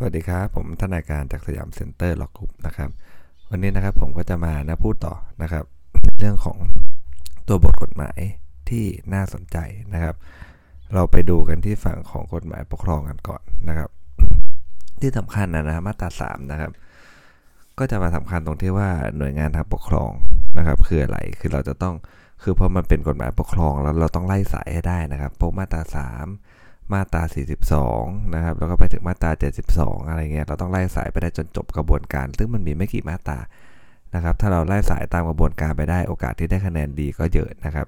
สวัสดีครับ ผมทนายการจาก Siam Center Law Group นะครับ วันนี้นะครับผมก็จะมานะพูดต่อนะครับ เรื่องของตัวบทกฎหมายที่น่าสนใจนะครับ เราไปดูกันที่ฝั่งของกฎหมายปกครองกันก่อนนะครับ ที่สำคัญนะนะมาตราสามนะครับ ก็จะมาสำคัญตรงที่ว่าหน่วยงานทางปกครองนะครับ คืออะไรคือเราจะต้องคือพอมันเป็นกฎหมายปกครองแล้วเราต้องไล่สายให้ได้นะครับพวกมาตราสา มาตรา 42 นะครับ แล้วก็ไปถึงมาตรา 72 อะไรเงี้ย เราต้องไล่สายไปได้จนจบกระบวนการ ซึ่งมันมีไม่กี่มาตรานะครับ ถ้าเราไล่สายตามกระบวนการไปได้โอกาสที่ได้คะแนนดีก็เยอะนะครับ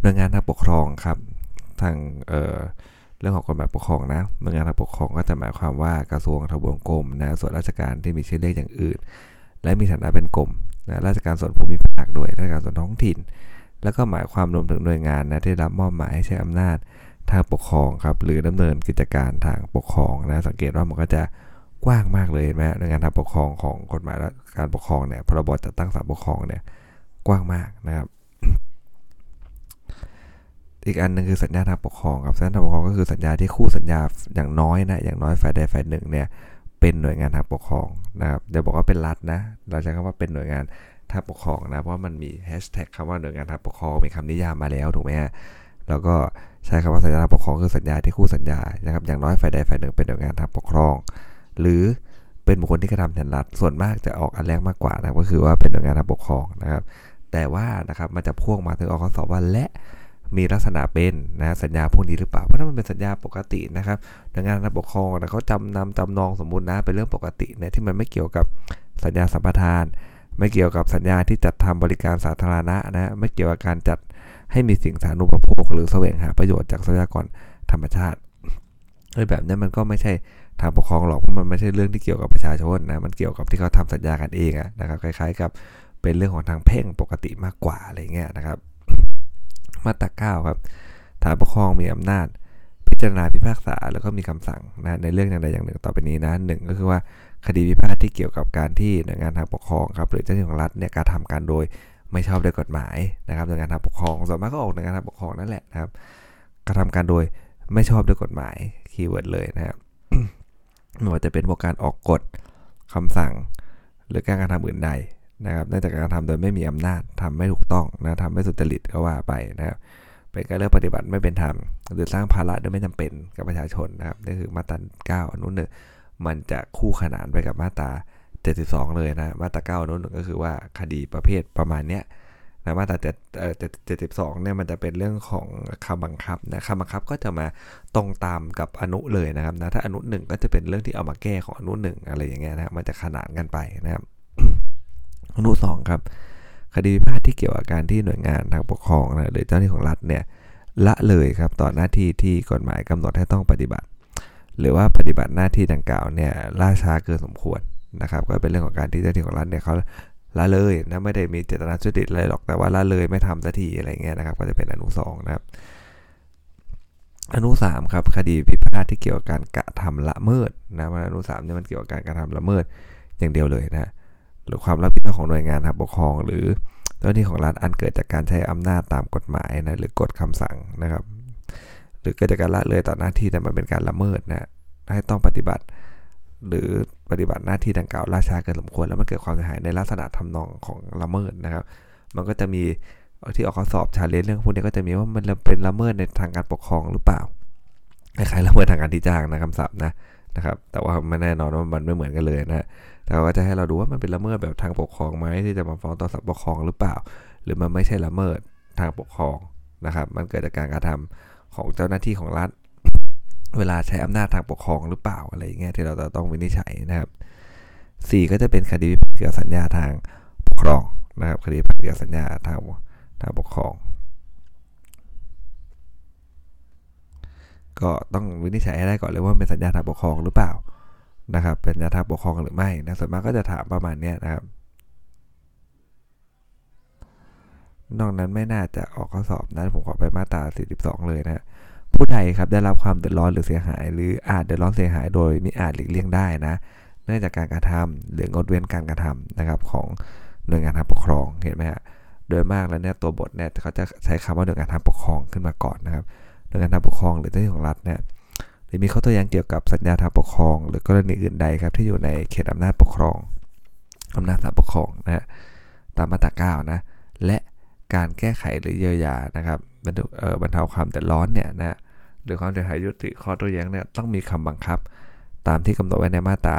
หน่วยงานทางปกครองครับ ทางเเรื่องของกฎหมายปกครองนะหน่วยงานทางปกครองก็จะหมายความว่ากระทรวงทบวงกรมนะส่วนราชการที่มีชื่อเรียกอย่างอื่น และมีฐานะเป็นกรมนะราชการส่วนภูมิภาคด้วยราชการส่วนท้องถิ่น แล้วก็หมายความรวมถึงหน่วยงานนะที่รับมอบหมายให้ใช้อำนาจ ทางปกครองครับหรือดำเนินกิจการทางปกครองนะสังเกตว่ามันก็จะกว้างมากเลยไหมในงานทางปกครองของกฎหมายการปกครองเนี่ยพรบจัดตั้งศาลปกครองเนี่ยกว้างมากนะครับ อีกอันนึงคือสัญญาทางปกครองครับสัญญาทางปกครองก็คือสัญญาที่คู่สัญญาอย่างน้อยนะอย่างน้อยฝ่ายใดฝ่ายหนึ่งเนี่ยเป็นหน่วยงานทางปกครองนะครับเดี๋ยวบอกว่าเป็นรัฐนะ เราใช้คำว่าเป็นหน่วยงานทางปกครองนะเพราะมันมีแฮชแท็กคำว่าหน่วยงานทางปกครองมีคำนิยามมาแล้วถูกไหมฮะแล้วก็ ใช้คำว่าสัญญาปกครองคือสัญญาที่คู่สัญญานะครับอย่างน้อยฝ่ายใดฝ่ายหนึ่งเป็นหน่วยงานทางปกครอง หรือเป็นบุคคลที่กระทำแทนรัฐส่วนมากจะออกอันแรกมากกว่านะก็คือว่าเป็นหน่วยงานทางปกครองนะครับ แต่ว่านะครับมันจะพ่วงมาถึงออกสอบว่าและมีลักษณะเป็นนะสัญญาพวกนี้หรือเปล่า เพราะถ้ามันเป็นสัญญาปกตินะครับหน่วยงานทางปกครองนะเขาจำนำจำนองสมมุตินะเป็นเรื่องปกติเนี่ยที่มันไม่เกี่ยวกับสัญญาสัมปทาน ไม่เกี่ยวกับสัญญาที่จัดทำบริการสาธารณะนะไม่เกี่ยวกับการจัด ให้มีสิ่งสาธารณูปโภคหรือแสวงหาประโยชน์จากทรัพยากรธรรมชาติเอแบบนี้มันก็ไม่ใช่ทางปกครองหรอกเพราะมันไม่ใช่เรื่องที่เกี่ยวกับประชาชนนะมันเกี่ยวกับที่เขาทำสัญญากันเองอะนะครับคล้ายๆกับเป็นเรื่องของทางเพ่งปกติมากกว่าอะไรเงี้ยนะครับ มาตราเก้าครับฐานปกครองมีอำนาจ พิจารณาพิพากษาแล้วก็มีคำสั่งนะในเรื่องอย่างใดอย่างหนึ่งต่อไปนี้นะหนึ่งก็คือว่าคดีพิพาทที่เกี่ยวกับการที่หน่วยงานทางปกครองครับหรือเจ้าหน้าที่ของรัฐเนี่ยการทำการโดย ไม่ชอบด้วยกฎหมายนะครับหน่วยงานทางปกครองส่วนมากก็ออกหน่วยงานทางปกครองนั่นแหละนะครับกระทำการโดยไม่ชอบด้วยกฎหมาย keyword เลยนะครับไม่ว่าจะเป็นพวกการออกกฎคำสั่ง หรือการกระทำอื่นใดนะครับเนื่องจากการทำโดยไม่มีอำนาจทำไม่ถูกต้องนะทำไม่สุจริตก็ว่าไปนะครับเป็นการเลือกปฏิบัติไม่เป็นธรรมหรือสร้างภาระโดยไม่จำเป็นกับประชาชนนะครับนี่คือมาตรา9อนุหนึ่งมันจะคู่ขนานไปกับมาตรา 72 เลยนะ มาตรา9นู้นก็คือว่าคดีประเภทประมาณเนี้ยนะมาตราเจ็ดเจ็ดสิบสองเนี่ยมันจะเป็นเรื่องของคำบังคับนะคำบังคับก็จะมาตรงตามกับอนุเลยนะครับนะถ้าอนุหนึ่งก็จะเป็นเรื่องที่เอามาแก้ของอนุหนึ่งอะไรอย่างเงี้ยนะมันจะขนานกันไปนะครับ อนุสองครับคดีพิพาทที่เกี่ยวกับการที่หน่วยงานทางปกครองนะหรือเจ้าหน้าที่ของรัฐเนี่ยละเลยครับต่อหน้าที่ที่กฎหมายกำหนดให้ต้องปฏิบัติ หรือว่าปฏิบัติหน้าที่ดังกล่าวเนี่ยล่าช้าเกินสมควร นะครับก็เป็นเรื่องของการที่เจ้าหน้าที่ของรัฐเนี่ยเขาละเลยนะไม่ได้มีเจตนาชุดิตอะไรหรอกแต่ว่าละเลยไม่ทำสักทีอะไรเงี้ยนะครับ ก็จะเป็นอนุสองนะครับ อนุสามครับคดีพิพาทที่เกี่ยวกับการกระทำละเมิดนะมันอนุสามเนี่ยมันเกี่ยวกับการกระทำละเมิดอย่างเดียวเลยนะหรือความรับผิดชอบของหน่วยงานทางปกครอง หรือเจ้าหน้าที่ของรัฐอันเกิดจากการใช้อำนาจตามกฎหมายนะหรือกฎคำสั่งนะครับ หรือเกิดจากการละเลยต่อหน้าที่แต่มันเป็นการละเมิดนะให้ต้องปฏิบัติ หรือ ปฏิบัติหน้าที่ดังกล่าวล่าช้าเกินสมควร แล้วมันเกิดความเสียหายในลักษณะทำนองของละเมิดนะครับ มันก็จะมีที่ออกข้อสอบชาเลนจ์เรื่องพวกนี้ก็จะมีว่ามันเป็นละเมิดในทางการปกครองหรือเปล่าคล้ายๆละเมิดทางการที่จ้างนะคำศัพท์นะนะครับ แต่ว่าไม่แน่นอนว่ามันไม่เหมือนกันเลยนะแต่ก็จะให้เราดูว่ามันเป็นละเมิดแบบทางปกครองไหมที่จะมาฟ้องต่อศาลปกครองหรือเปล่า หรือมันไม่ใช่ละเมิดทางปกครองนะครับ มันเกิดจากการกระทำของเจ้าหน้าที่ของรัฐ เวลาใช้อำนาจทางปกครองหรือเปล่าอะไรอย่างเงี้ยที่เราจะต้องวินิจฉัยนะครับสี่ก็จะเป็นคดีเกี่ยวกับสัญญาทางปกครองนะครับคดีเกี่ยวกับสัญญาทางทางปกครอง ก็ต้องวินิจฉัยให้ได้ก่อนเลยว่าเป็นสัญญาทางปกครองหรือเปล่านะครับ เป็นสัญญาทางปกครองหรือไม่นะส่วนมากก็จะถามประมาณนี้นะครับ นอกนั้นไม่น่าจะออกข้อสอบนะผมขอไปมาตรา 42 เลยนะ ผู้ใดครับได้รับความเดือดร้อนหรือเสียหาย หรืออาจเดือดร้อนเสียหายโดยมิอาจหลีกเลี่ยงได้นะเนื่องจากการกระทำหรืองดเว้นการกระทำนะครับของหน่วยงานทางปกครองเห็นไหมฮะโดยมากแล้วเนี่ยตัวบทเนี่ยเขาจะใช้คำว่าหน่วยงานทางปกครองขึ้นมาก่อนนะครับหน่วยงานทางปกครองหรือเจ้าหน้าที่ของรัฐเนี่ยหรือมีข้อตัวอย่างเกี่ยวกับสัญญาทางปกครอง หรือกรณีอื่นใดครับที่อยู่ในเขตอำนาจปกครองอำนาจศาลปกครองนะฮะตามมาตรา9นะและการแก้ไขหรือเยียวยานะครับบรรเทาบรรเทาความเดือดร้อนเนี่ยนะ หรือความเสียหายยุติข้อโต้แย้งเนี่ยต้องมีคำบังคับ ตามที่กำหนดไว้ในมาตรา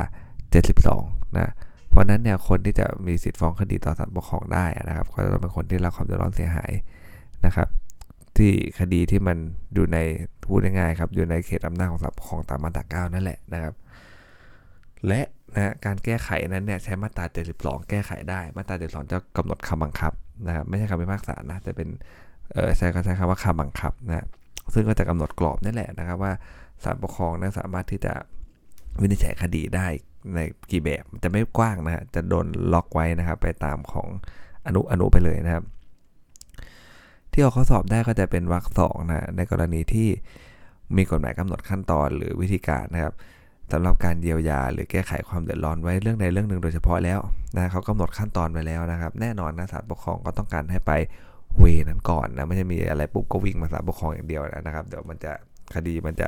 72 นะเพราะนั้นเนี่ยคนที่จะมีสิทธิฟ้องคดีต่อศาลปกครองได้นะครับ ก็ต้องเป็นคนที่รับความเดือดร้อนเสียหายนะครับ ที่คดีที่มันอยู่ในพูดง่ายๆครับอยู่ในเขตอำนาจของศาลปกครองตามมาตรา9นั่นแหละนะครับ และนะการแก้ไขนั้นเนี่ยใช้มาตรา 72 แก้ไขได้ มาตรา 72 จะกำหนดคำบังคับนะครับไม่ใช่คำพิพากษานะจะเป็นใช้ใช้คำว่าคำบังคับนะ ซึ่งก็จะกำหนดกรอบนี่แหละนะครับว่าศาลปกครองนะสามารถที่จะวินิจฉัยคดีได้ในกี่แบบจะไม่กว้างนะฮะจะโดนล็อกไว้นะครับ ไปตามของอนุอนุไปเลยนะครับ ที่ออกข้อสอบได้ก็จะเป็นวรรคสองนะในกรณีที่มีกฎหมายกำหนดขั้นตอนหรือวิธีการนะครับสำหรับการเยียวยาหรือแก้ไขความเดือดร้อนไว้เรื่องใดเรื่องหนึ่งโดยเฉพาะแล้วนะเขากำหนดขั้นตอนไว้แล้วนะครับ แน่นอนนะศาลปกครองก็ต้องการให้ไป เวนั้นก่อนนะไม่ใช่มีอะไรปุ๊บก็วิ่งมาศาลปกครองอย่างเดียวนะครับ เดี๋ยวมันจะคดีมันจะ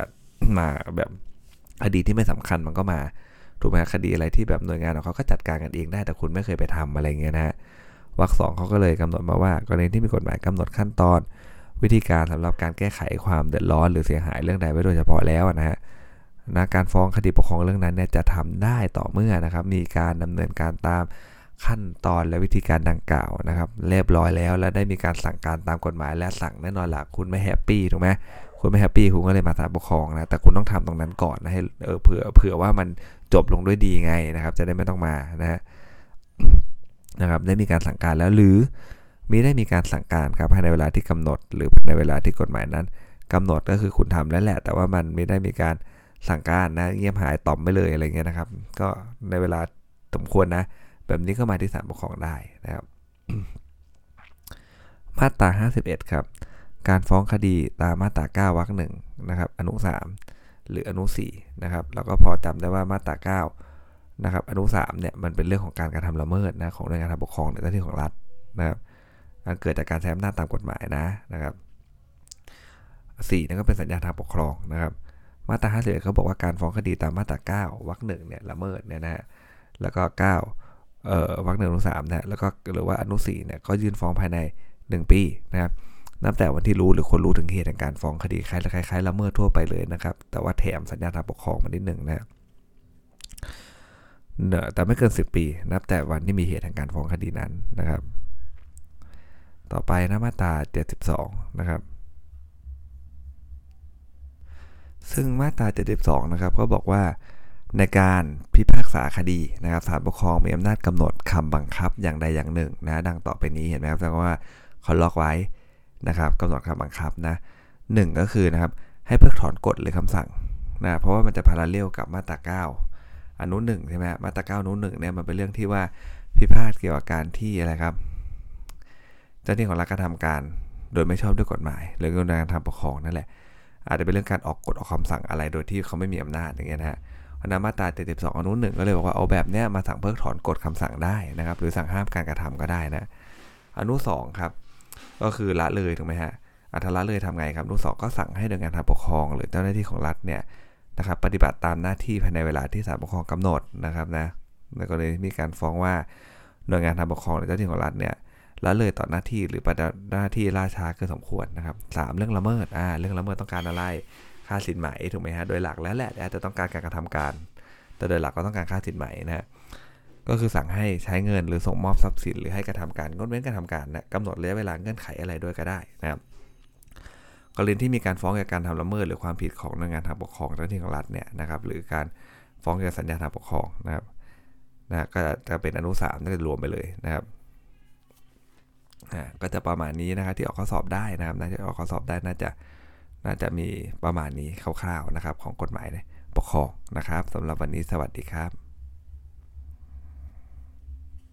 มาแบบคดีที่ไม่สำคัญมันก็มาถูกไหมคดีอะไรที่แบบหน่วยงานของเขาก็จัดการกันเองได้แต่คุณไม่เคยไปทำอะไรเงี้ยนะฮะวรรคสองเขาก็เลยกำหนดมาว่ากรณีที่มีกฎหมายกำหนดขั้นตอน วิธีการสำหรับการแก้ไขความเดือดร้อนหรือเสียหายเรื่องใดไว้โดยเฉพาะแล้วนะฮะนะการฟ้องคดีปกครองเรื่องนั้นเนี่ยจะทำได้ต่อเมื่อนะครับ มีการดำเนินการตาม ขั้นตอนและวิธีการดังกล่าวนะครับ เรียบร้อยแล้ว และได้มีการสั่งการตามกฎหมาย และสั่งแน่นอนหลักคุณไม่แฮปปี้ถูกไหมคุณไม่ happy คุณก็เลยมาศาลปกครองนะแต่คุณต้องทำตรงนั้นก่อนนะให้เออเผื่อเผื่อว่ามันจบลงด้วยดีไงนะครับ จะได้ไม่ต้องมานะฮะนะครับได้มีการสั่งการแล้วหรือมีได้มีการสั่งการครับภายในเวลาที่กำหนด หรือในเวลาที่กฎหมายนั้นกำหนดก็คือคุณทำแล้วแหละ แต่ว่ามันไม่ได้มีการสั่งการนะเงียบหายต่อมไปเลยอะไรเงี้ยนะครับ ก็ในเวลาสมควรนะ แบบนี้ก็มาที่ศาลปกครองได้นะครับ มาตรา 51 ครับ การฟ้องคดีตามมาตรา9วรรคหนึ่งนะครับ อนุ 3 หรืออนุ4นะครับ แล้วก็พอจำได้ว่ามาตรา9นะครับ อนุ3เนี่ยมันเป็นเรื่องของการกระทำละเมิดนะของหน่วยงานทางปกครองในหน้าที่ของรัฐนะครับมันเกิดจากการใช้อำนาจตามกฎหมายนะนะครับ4นั่นก็เป็นสัญญาทางปกครองนะครับ มาตรา51เขาบอกว่าการฟ้องคดีตามมาตรา9วรรคหนึ่งเนี่ยละเมิดเนี่ยนะฮะแล้วก็9เอ่อ วรรคหนึ่งอนุสามนะแล้วก็หรือว่าอนุสี่เนี่ยก็ยื่นฟ้องภายใน 1 ปีนะครับนับแต่วันที่รู้หรือคนรู้ถึงเหตุแห่งการฟ้องคดีคล้ายคล้ายละเมิดทั่วไปเลยนะครับ แต่ว่าแถมสัญญาทางปกครองมานิดหนึ่งนะเนแต่ไม่เกิน 10 ปี นับแต่วันที่มีเหตุแห่งการฟ้องคดีนั้นนะครับ ต่อไปนะมาตรา 72 นะครับ ซึ่งมาตรา 72 นะครับ ก็บอกว่า ในการพิพากษาคดีนะครับศาลปกครองมีอำนาจกำหนดคำบังคับอย่างใดอย่างหนึ่งนะดังต่อไปนี้เห็นไหมครับแสดงว่าเขาล็อกไว้นะครับกำหนดคำบังคับนะหนึ่งก็คือนะครับให้เพิกถอนกฎหรือคำสั่งนะเพราะว่ามันจะพาราเลลกับมาตรา 9อนุหนึ่งใช่ไหมมาตรา9อนุหนึ่งเนี่ยมันเป็นเรื่องที่ว่าพิพาทเกี่ยวกับการที่อะไรครับ เจ้าหน้าที่ของรัฐกระทำการโดยไม่ชอบด้วยกฎหมาย หรือการทำปกครองนั่นแหละอาจจะเป็นเรื่องการออกกฎออกคำสั่งอะไรโดยที่เขาไม่มีอำนาจอย่างเงี้ยนะฮะ พนามาตรา72อนุหนึ่งก็เลยบอกว่าเอาแบบเนี้ยมาสั่งเพิกถอนกฎคำสั่งได้นะครับ หรือสั่งห้ามการกระทำก็ได้นะอนุ2ครับก็คือละเลยถูกไหมฮะอัตละเลยทำไงครับอนุ2ก็สั่งให้หน่วยงานทางปกครอง หรือเจ้าหน้าที่ของรัฐเนี่ยนะครับปฏิบัติตามหน้าที่ภายในเวลาที่ศาลปกครองกำหนดนะครับนะในกรณีมีการฟ้องว่าหน่วยงานทางปกครองหรือเจ้าหน้าที่ของรัฐเนี่ยละเลยต่อหน้าที่หรือปฏิบัติหน้าที่ล่าช้าเกินสมควรนะครับสเรื่องละเมิดอ่าเรื่องละเมิดต้องการอะไร ค่าสินไหมถูกไหมฮะโดยหลักแล้วแหละจะต้องการการกระทำการ แต่โดยหลักก็ต้องการค่าสินไหมนะฮะก็คือสั่งให้ใช้เงินหรือส่งมอบทรัพย์สินหรือให้กระทำการงดเว้นการทำการนะกำหนดระยะเวลาเงื่อนไขอะไรด้วยก็ได้นะครับกรณีที่มีการฟ้องเกี่ยวกับการทำละเมิดหรือความผิดของหน่วยงานทางปกครองเจ้าหน้าที่ของรัฐเนี่ยนะครับหรือการฟ้องเกี่ยวกับสัญญาทางปกครองนะครับนะก็จะเป็นอนุสามก็จะรวมไปเลยนะครับก็จะประมาณนี้นะครับที่ออกข้อสอบได้นะครับน่าจะออกข้อสอบได้น่าจะ น่าจะมีประมาณนี้คร่าวๆนะครับ ของกฎหมายปกครองนะครับสำหรับวันนี้สวัสดีครับ